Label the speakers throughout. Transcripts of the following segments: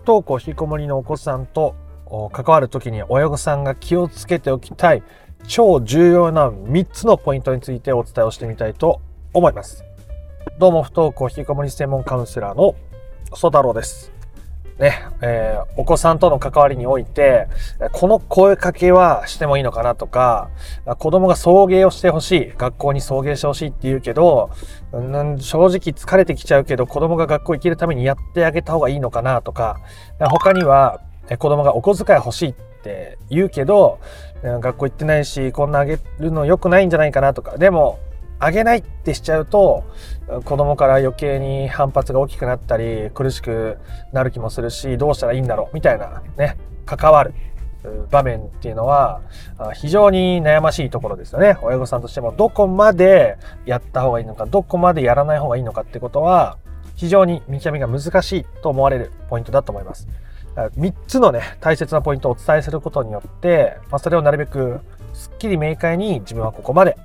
Speaker 1: 不登校引きこもりのお子さんと関わる時に親御さんが気をつけておきたい超重要な3つのポイントについてお伝えをしてみたいと思います。どうも不登校引きこもり専門カウンセラーの曽太郎です。ね、えー、お子さんとの関わりにおいて、この声かけはしてもいいのかなとか、子供が送迎をしてほしい、学校に送迎してほしいって言うけど、うん、正直疲れてきちゃうけど、子供が学校行けるためにやってあげた方がいいのかなとか、他には、子供がお小遣い欲しいって言うけど、学校行ってないし、こんなあげるの良くないんじゃないかなとか、でも、あげないってしちゃうと、子供から余計に反発が大きくなったり、苦しくなる気もするし、どうしたらいいんだろうみたいなね、関わる場面っていうのは、非常に悩ましいところですよね。親御さんとしても、どこまでやった方がいいのか、どこまでやらない方がいいのかってことは、非常に見極めが難しいと思われるポイントだと思います。3つのね、大切なポイントをお伝えすることによって、まあ、それをなるべくすっきり明快に自分はここまで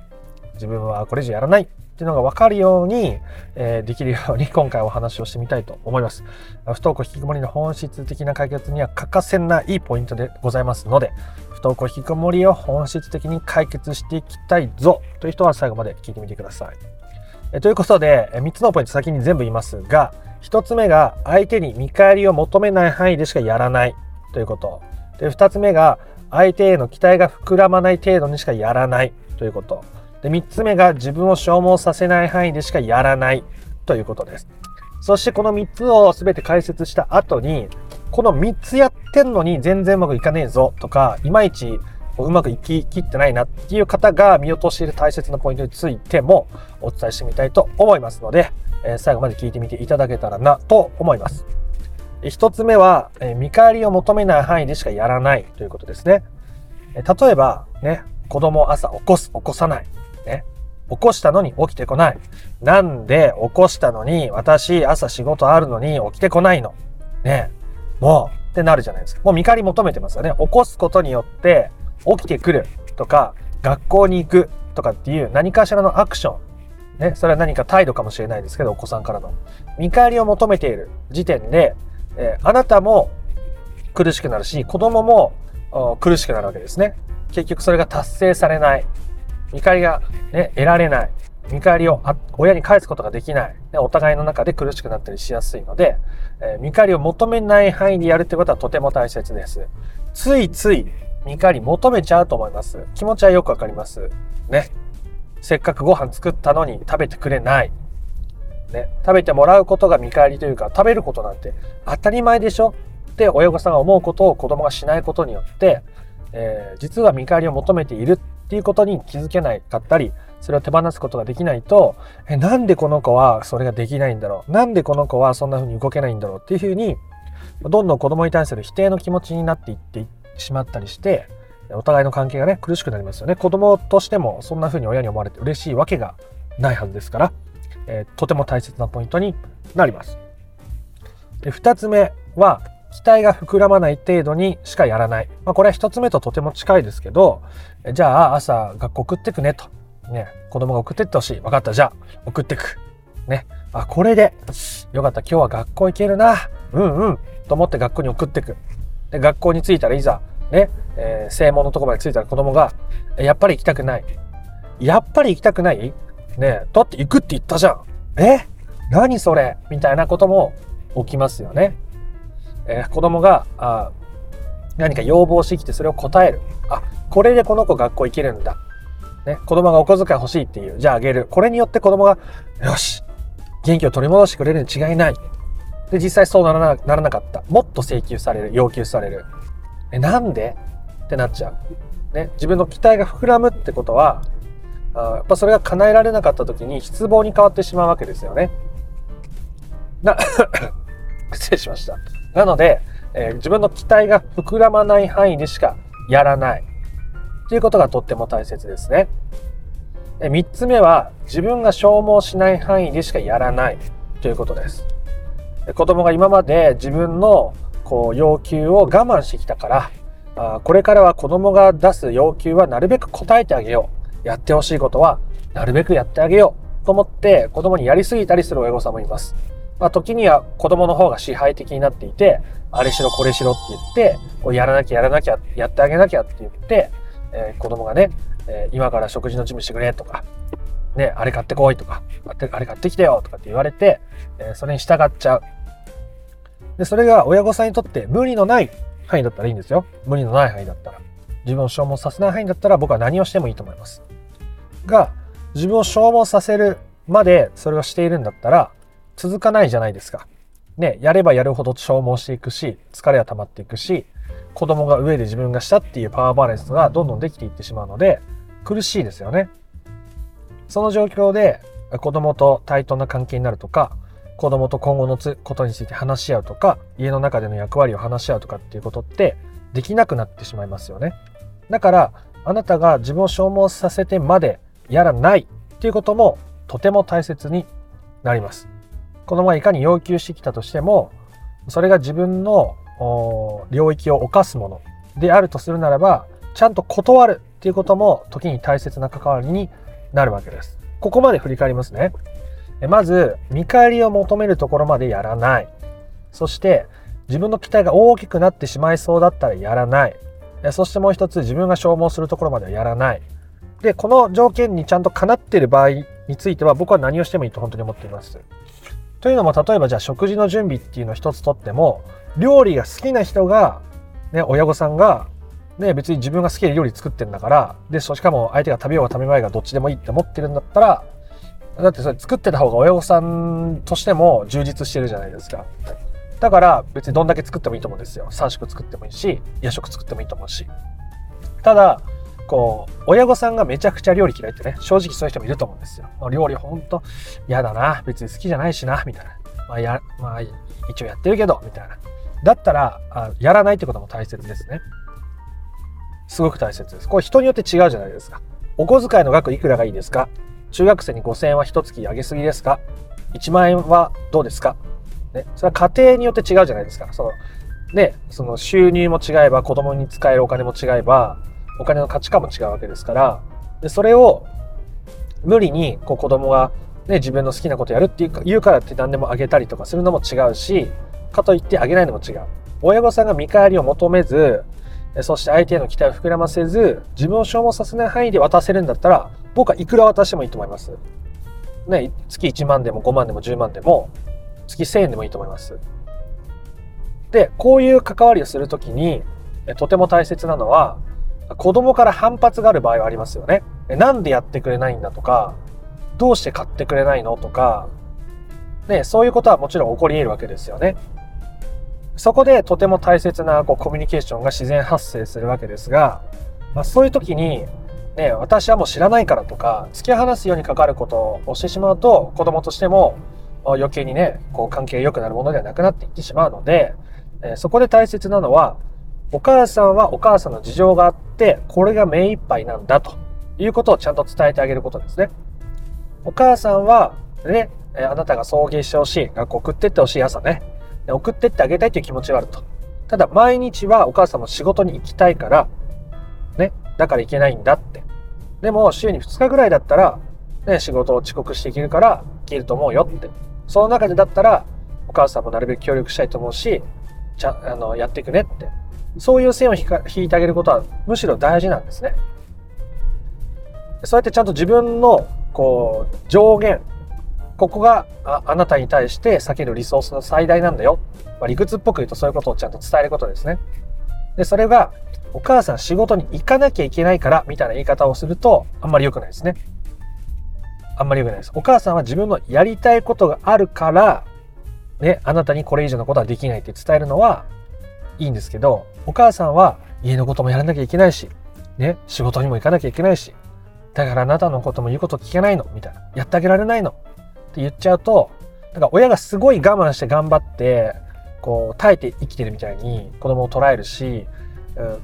Speaker 1: 自分はこれ以上やらないっていうのが分かるように、えー、できるように 今回お話をしてみたいと思います。不登校引きこもりの本質的な解決には欠かせないポイントでございますので、不登校引きこもりを本質的に解決していきたいぞという人は最後まで聞いてみてください。えということで、3つのポイント先に全部言いますが、1つ目が相手に見返りを求めない範囲でしかやらないということ。で、2つ目が相手への期待が膨らまない程度にしかやらないということ。で、3つ目が自分を消耗させない範囲でしかやらないということです。そしてこの3つを全て解説した後に、この3つやってんのに全然うまくいかねえぞとか、いまいちうまくいききってないなっていう方が見落としている大切なポイントについてもお伝えしてみたいと思いますので、え最後まで聞いてみていただけたらなと思います。1つ目は、え見返りを求めない範囲でしかやらないということですね。え例えば、ね、子供朝起こす、起こさない。ね。起こしたのに起きてこない。なんで起こしたのに、私朝仕事あるのに起きてこないの？ね。もう、ってなるじゃないですか。もう見返り求めてますよね。起こすことによって起きてくるとか、学校に行くとかっていう何かしらのアクション。ね。それは何か態度かもしれないですけど、お子さんからの。見返りを求めている時点で、えー、あなたも苦しくなるし、子供も苦しくなるわけですね。結局それが達成されない。見返りが、ね、得られない。見返りを親に返すことができない。お互いの中で苦しくなったりしやすいので、えー、見返りを求めない範囲でやるってことはとても大切です。ついつい見返り求めちゃうと思います。気持ちはよくわかります。ね。せっかくご飯作ったのに食べてくれない。ね。食べてもらうことが見返りというか、食べることなんて当たり前でしょ？って親御さんが思うことを子供がしないことによって、えー、実は見返りを求めているっていうことに気づけないかったり、それを手放すことができないと、え、なんでこの子はそれができないんだろう？なんでこの子はそんな風に動けないんだろう？っていう風に、どんどん子供に対する否定の気持ちになっていってしまったりして、お互いの関係がね、苦しくなりますよね。子供としてもそんな風に親に思われて嬉しいわけがないはずですから、えー、とても大切なポイントになります。で2つ目は、期待が膨らまない程度にしかやらない。まあ、これは一つ目ととても近いですけど、じゃあ朝学校送ってくねと。ね、子供が送ってってほしい。分かった。じゃあ送ってく。ね。あ、これで、よかった。今日は学校行けるな。うんうん。と思って学校に送ってく。で、学校に着いたらいざ、ね、えー、正門のとこまで着いたら子供が、やっぱり行きたくない。やっぱり行きたくない？ねだって行くって言ったじゃん。え？何それ？みたいなことも起きますよね。えー、子供があ何か要望してきてそれを答える。あ、これでこの子学校行けるんだ。ね、子供がお小遣い欲しいっていう。じゃああげる。これによって子供が、よし元気を取り戻してくれるに違いない。で、実際そうならなならなかった。もっと請求される。要求される。え、なんで？ってなっちゃう。ね、自分の期待が膨らむってことは、あやっぱそれが叶えられなかった時に失望に変わってしまうわけですよね。な、失礼しました。なので、えー、自分の期待が膨らまない範囲でしかやらない。ということがとっても大切ですね。え3つ目は、自分が消耗しない範囲でしかやらないということです。子供が今まで自分のこう要求を我慢してきたから、あこれからは子供が出す要求はなるべく答えてあげよう。やってほしいことはなるべくやってあげようと思って子供にやりすぎたりする親御さんもいます。まあ、時には子供の方が支配的になっていて、あれしろこれしろって言って、こうやらなきゃやらなきゃ、やってあげなきゃって言って、えー、子供がね、えー、今から食事の準備してくれとか、ね、あれ買ってこいとか、あれ買ってきてよとかって言われて、えー、それに従っちゃう。で、それが親御さんにとって無理のない範囲だったらいいんですよ。無理のない範囲だったら。自分を消耗させない範囲だったら僕は何をしてもいいと思います。が、自分を消耗させるまでそれをしているんだったら続かないじゃないですか。ね、やればやるほど消耗していくし、疲れは溜まっていくし、子供が上で自分が下っていうパワーバランスがどんどんできていってしまうので、苦しいですよね。その状況で子供と対等な関係になるとか、子供と今後のことについて話し合うとか、家の中での役割を話し合うとかっていうことってできなくなってしまいますよね。だから、あなたが自分を消耗させてまでやらないっていうこともとても大切になります。子供がいかに要求してきたとしても、それが自分の領域を犯すものであるとするならば、ちゃんと断るっていうことも時に大切な関わりになるわけです。ここまで振り返りますね。まず、見返りを求めるところまでやらない。そして、自分の期待が大きくなってしまいそうだったらやらない。そしてもう一つ、自分が消耗するところまではやらない。で、この条件にちゃんとかなっている場合については、僕は何をしてもいいと本当に思っています。というのも、例えばじゃあ食事の準備っていうのを一つとっても、料理が好きな人が、ね、親御さんが、ね、別に自分が好きで料理作ってんだから、で、しかも相手が食べようが食べまいがどっちでもいいって思ってるんだったら、だってそれ作ってた方が親御さんとしても充実してるじゃないですか。だから別にどんだけ作ってもいいと思うんですよ。3食作ってもいいし、夜食作ってもいいと思うし。ただ、こう、親御さんがめちゃくちゃ料理嫌いってね、正直そういう人もいると思うんですよ。料理ほんと嫌だな、別に好きじゃないしな、みたいな。まあ、や、まあ、一応やってるけど、みたいな。だったらあ、やらないってことも大切ですね。すごく大切です。これ人によって違うじゃないですか。お小遣いの額いくらがいいですか？中学生に5000円は一月上げすぎですか ?1 万円はどうですか？ね、それは家庭によって違うじゃないですか。その、ね、その収入も違えば子供に使えるお金も違えば、お金の価値観も違うわけですから、でそれを無理にこう子供が、ね、自分の好きなことやるっていう言うからって何でもあげたりとかするのも違うし、かといってあげないのも違う。親御さんが見返りを求めず、そして相手への期待を膨らませず、自分を消耗させない範囲で渡せるんだったら、僕はいくら渡してもいいと思います。ね、月1万でも5万でも10万でも、月1000円でもいいと思います。で、こういう関わりをするときに、とても大切なのは、子供から反発がある場合はありますよね。なんでやってくれないんだとか、どうして買ってくれないのとか、ね、そういうことはもちろん起こり得るわけですよね。そこでとても大切なこうコミュニケーションが自然発生するわけですが、まあ、そういう時に、ね、私はもう知らないからとか、突き放すようにかかることをしてしまうと、子供としても余計にね、こう関係良くなるものではなくなっていってしまうので、そこで大切なのは、お母さんはお母さんの事情があって、これが目いっぱいなんだということをちゃんと伝えてあげることですね。お母さんは、ね、あなたが送迎してほしい、学校送ってってほしい朝ね、送ってってあげたいという気持ちがあると。ただ、毎日はお母さんも仕事に行きたいから、ね、だから行けないんだって。でも、週に2日ぐらいだったら、ね、仕事を遅刻していけるから、行けると思うよって。その中でだったら、お母さんもなるべく協力したいと思うし、ちゃあのやっていくねってそういう線を引いてあげることはむしろ大事なんですね。そうやってちゃんと自分のこう上限ここがああなたに対して避けるリソースの最大なんだよ。まあ、理屈っぽく言うとそういうことをちゃんと伝えることですね。で、それがお母さん仕事に行かなきゃいけないからみたいな言い方をするとあんまり良くないですね。あんまり良くないです。お母さんは自分のやりたいことがあるから、ね、あなたにこれ以上のことはできないって伝えるのはいいんですけど、お母さんは家のこともやらなきゃいけないし、ね、仕事にも行かなきゃいけないし、だからあなたのことも言うこと聞けないのみたいな。やってあげられないのって言っちゃうと、なんか親がすごい我慢して頑張って、こう、耐えて生きてるみたいに子供を捉えるし、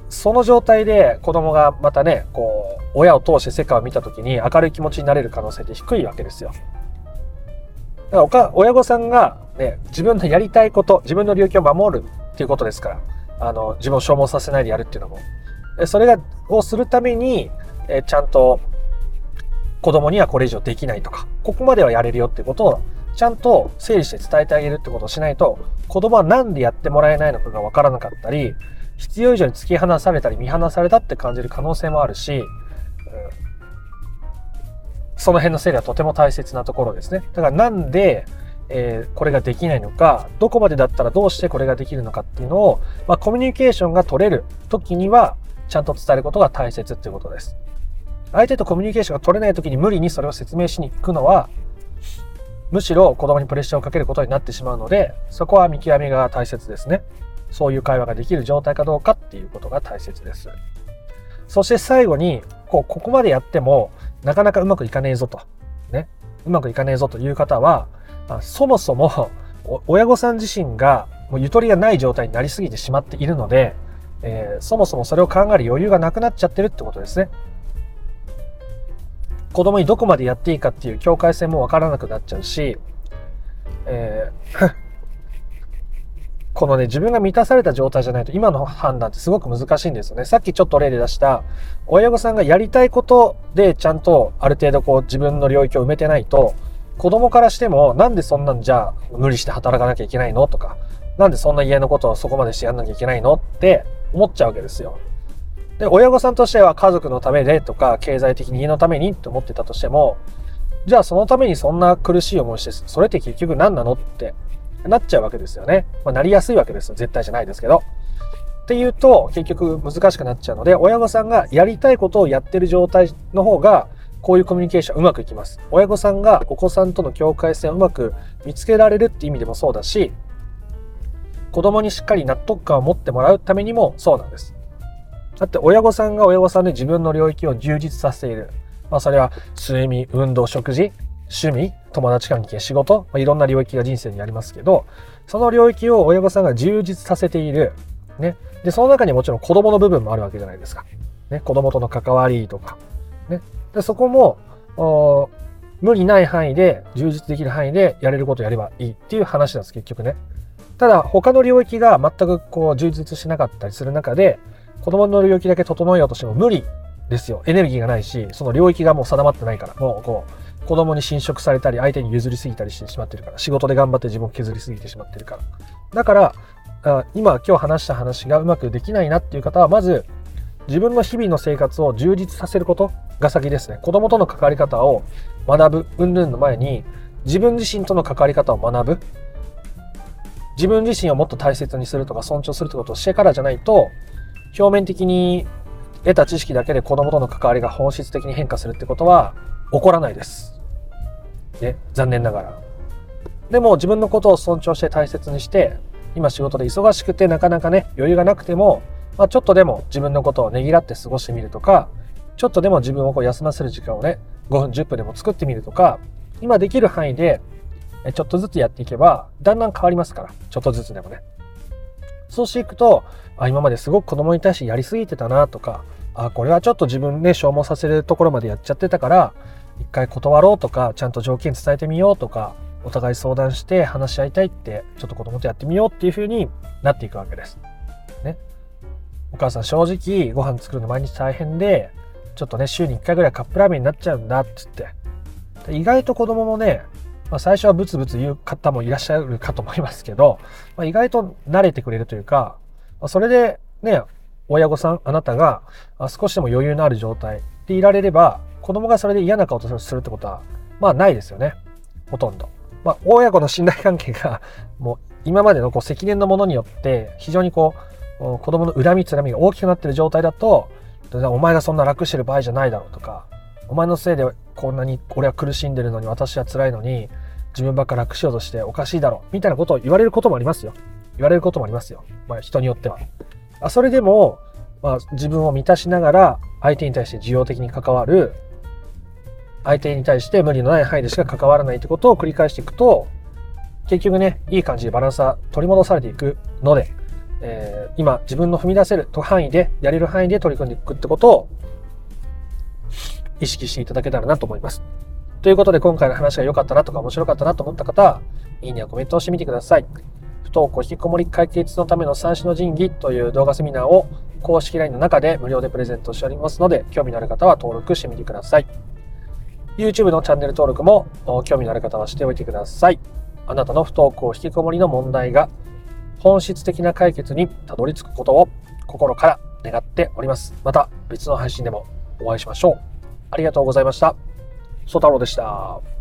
Speaker 1: その状態で子供がまたね、こう、親を通して世界を見た時に明るい気持ちになれる可能性って低いわけですよ。だから親御さんが、ね、自分のやりたいこと、自分の領域を守るっていうことですから。あの、自分を消耗させないでやるっていうのも。それが、をするために、えちゃんと子供にはこれ以上できないとか、ここまではやれるよっていうことをちゃんと整理して伝えてあげるってことをしないと、子供は何でやってもらえないのかがわからなかったり、必要以上に突き放されたり見放されたって感じる可能性もあるし、うん、その辺の整理はとても大切なところですね。だからなんで、えー、これができないのか、どこまでだったらどうしてこれができるのかっていうのを、まあ、コミュニケーションが取れる時には、ちゃんと伝えることが大切っていうことです。相手とコミュニケーションが取れない時に無理にそれを説明しに行くのは、むしろ子供にプレッシャーをかけることになってしまうので、そこは見極めが大切ですね。そういう会話ができる状態かどうかっていうことが大切です。そして最後に、こう、ここまでやっても、なかなかうまくいかねえぞと。ね。うまくいかねえぞという方は、あそもそも親御さん自身がもうゆとりがない状態になりすぎてしまっているので、えー、そもそもそれを考える余裕がなくなっちゃってるってことですね。子供にどこまでやっていいかっていう境界線もわからなくなっちゃうし、えー このね、自分が満たされた状態じゃないと今の判断ってすごく難しいんですよね。さっきちょっと例で出した親御さんがやりたいことでちゃんとある程度こう自分の領域を埋めてないと子供からしても、なんでそんなんじゃ無理して働かなきゃいけないの？とか、なんでそんな家のことをそこまでしてやんなきゃいけないの？って思っちゃうわけですよ。で、親御さんとしては家族のためでとか、経済的に家のためにって思ってたとしても、じゃあそのためにそんな苦しい思いして、それって結局何なの？ってなっちゃうわけですよね。まあ、なりやすいわけですよ。絶対じゃないですけど。っていうと、結局難しくなっちゃうので、親御さんがやりたいことをやってる状態の方が、こういうコミュニケーションうまくいきます。親御さんがお子さんとの境界線をうまく見つけられるって意味でもそうだし、子供にしっかり納得感を持ってもらうためにもそうなんです。だって親御さんが親御さんで自分の領域を充実させている。まあそれは睡眠、運動、食事、趣味、友達関係、仕事、まあ、いろんな領域が人生にありますけど、その領域を親御さんが充実させている。ね。で、その中にもちろん子供の部分もあるわけじゃないですか。ね。子供との関わりとか。でそこも無理ない範囲で充実できる範囲でやれることやればいいっていう話なんです結局ね。ただ他の領域が全くこう充実しなかったりする中で子供の領域だけ整えようとしても無理ですよ。エネルギーがないし、その領域がもう定まってないから、もうこう、子供に侵食されたり、相手に譲りすぎたりしてしまってるから、仕事で頑張って自分を削りすぎてしまってるから。だから、今今日話した話がうまくできないなっていう方は、まず自分の日々の生活を充実させることが先ですね。子供との関わり方を学ぶ、うんぬんの前に、自分自身との関わり方を学ぶ。自分自身をもっと大切にするとか尊重するってことをしてからじゃないと、表面的に得た知識だけで子供との関わりが本質的に変化するってことは起こらないです。ね、残念ながら。でも自分のことを尊重して大切にして、今仕事で忙しくてなかなかね、余裕がなくても、まあ、ちょっとでも自分のことをねぎらって過ごしてみるとか、ちょっとでも自分をこう休ませる時間をね、5分、10分でも作ってみるとか、今できる範囲で、ちょっとずつやっていけば、だんだん変わりますから、ちょっとずつでもね。そうしていくと、あ、今まですごく子供に対してやりすぎてたなとか、あ、これはちょっと自分ね、消耗させるところまでやっちゃってたから、一回断ろうとか、ちゃんと条件伝えてみようとか、お互い相談して話し合いたいって、ちょっと子供とやってみようっていう風になっていくわけです。お母さん正直ご飯作るの毎日大変で、ちょっとね、週に1回ぐらいカップラーメンになっちゃうんだっつって。意外と子供もね、まあ、最初はブツブツ言う方もいらっしゃるかと思いますけど、まあ、意外と慣れてくれるというか、まあ、それでね、親御さん、あなたが少しでも余裕のある状態でいられれば、子供がそれで嫌な顔とするってことは、まあないですよね。ほとんど。まあ、親子の信頼関係が、もう今までのこう積年のものによって、非常にこう、子供の恨みつらみが大きくなってる状態だと、お前がそんな楽してる場合じゃないだろうとか、お前のせいでこんなに俺は苦しんでるのに私は辛いのに、自分ばっか楽しようとしておかしいだろう、みたいなことを言われることもありますよ。言われることもありますよ。まあ人によっては。あそれでも、まあ、自分を満たしながら相手に対して需要的に関わる、相手に対して無理のない範囲でしか関わらないってことを繰り返していくと、結局ね、いい感じでバランスは取り戻されていくので、えー、今自分の踏み出せる範囲で、やれる範囲で取り組んでいくってことを意識していただけたらなと思います。ということで今回の話が良かったなとか面白かったなと思った方は、いいねやコメントをしてみてください。不登校引きこもり解決のための三種の神器という動画セミナーを公式 LINE の中で無料でプレゼントしておりますので、興味のある方は登録してみてください。YouTube のチャンネル登録も興味のある方はしておいてください。あなたの不登校引きこもりの問題が本質的な解決にたどり着くことを心から願っております。また別の配信でもお会いしましょう。ありがとうございました。ソ太郎でした。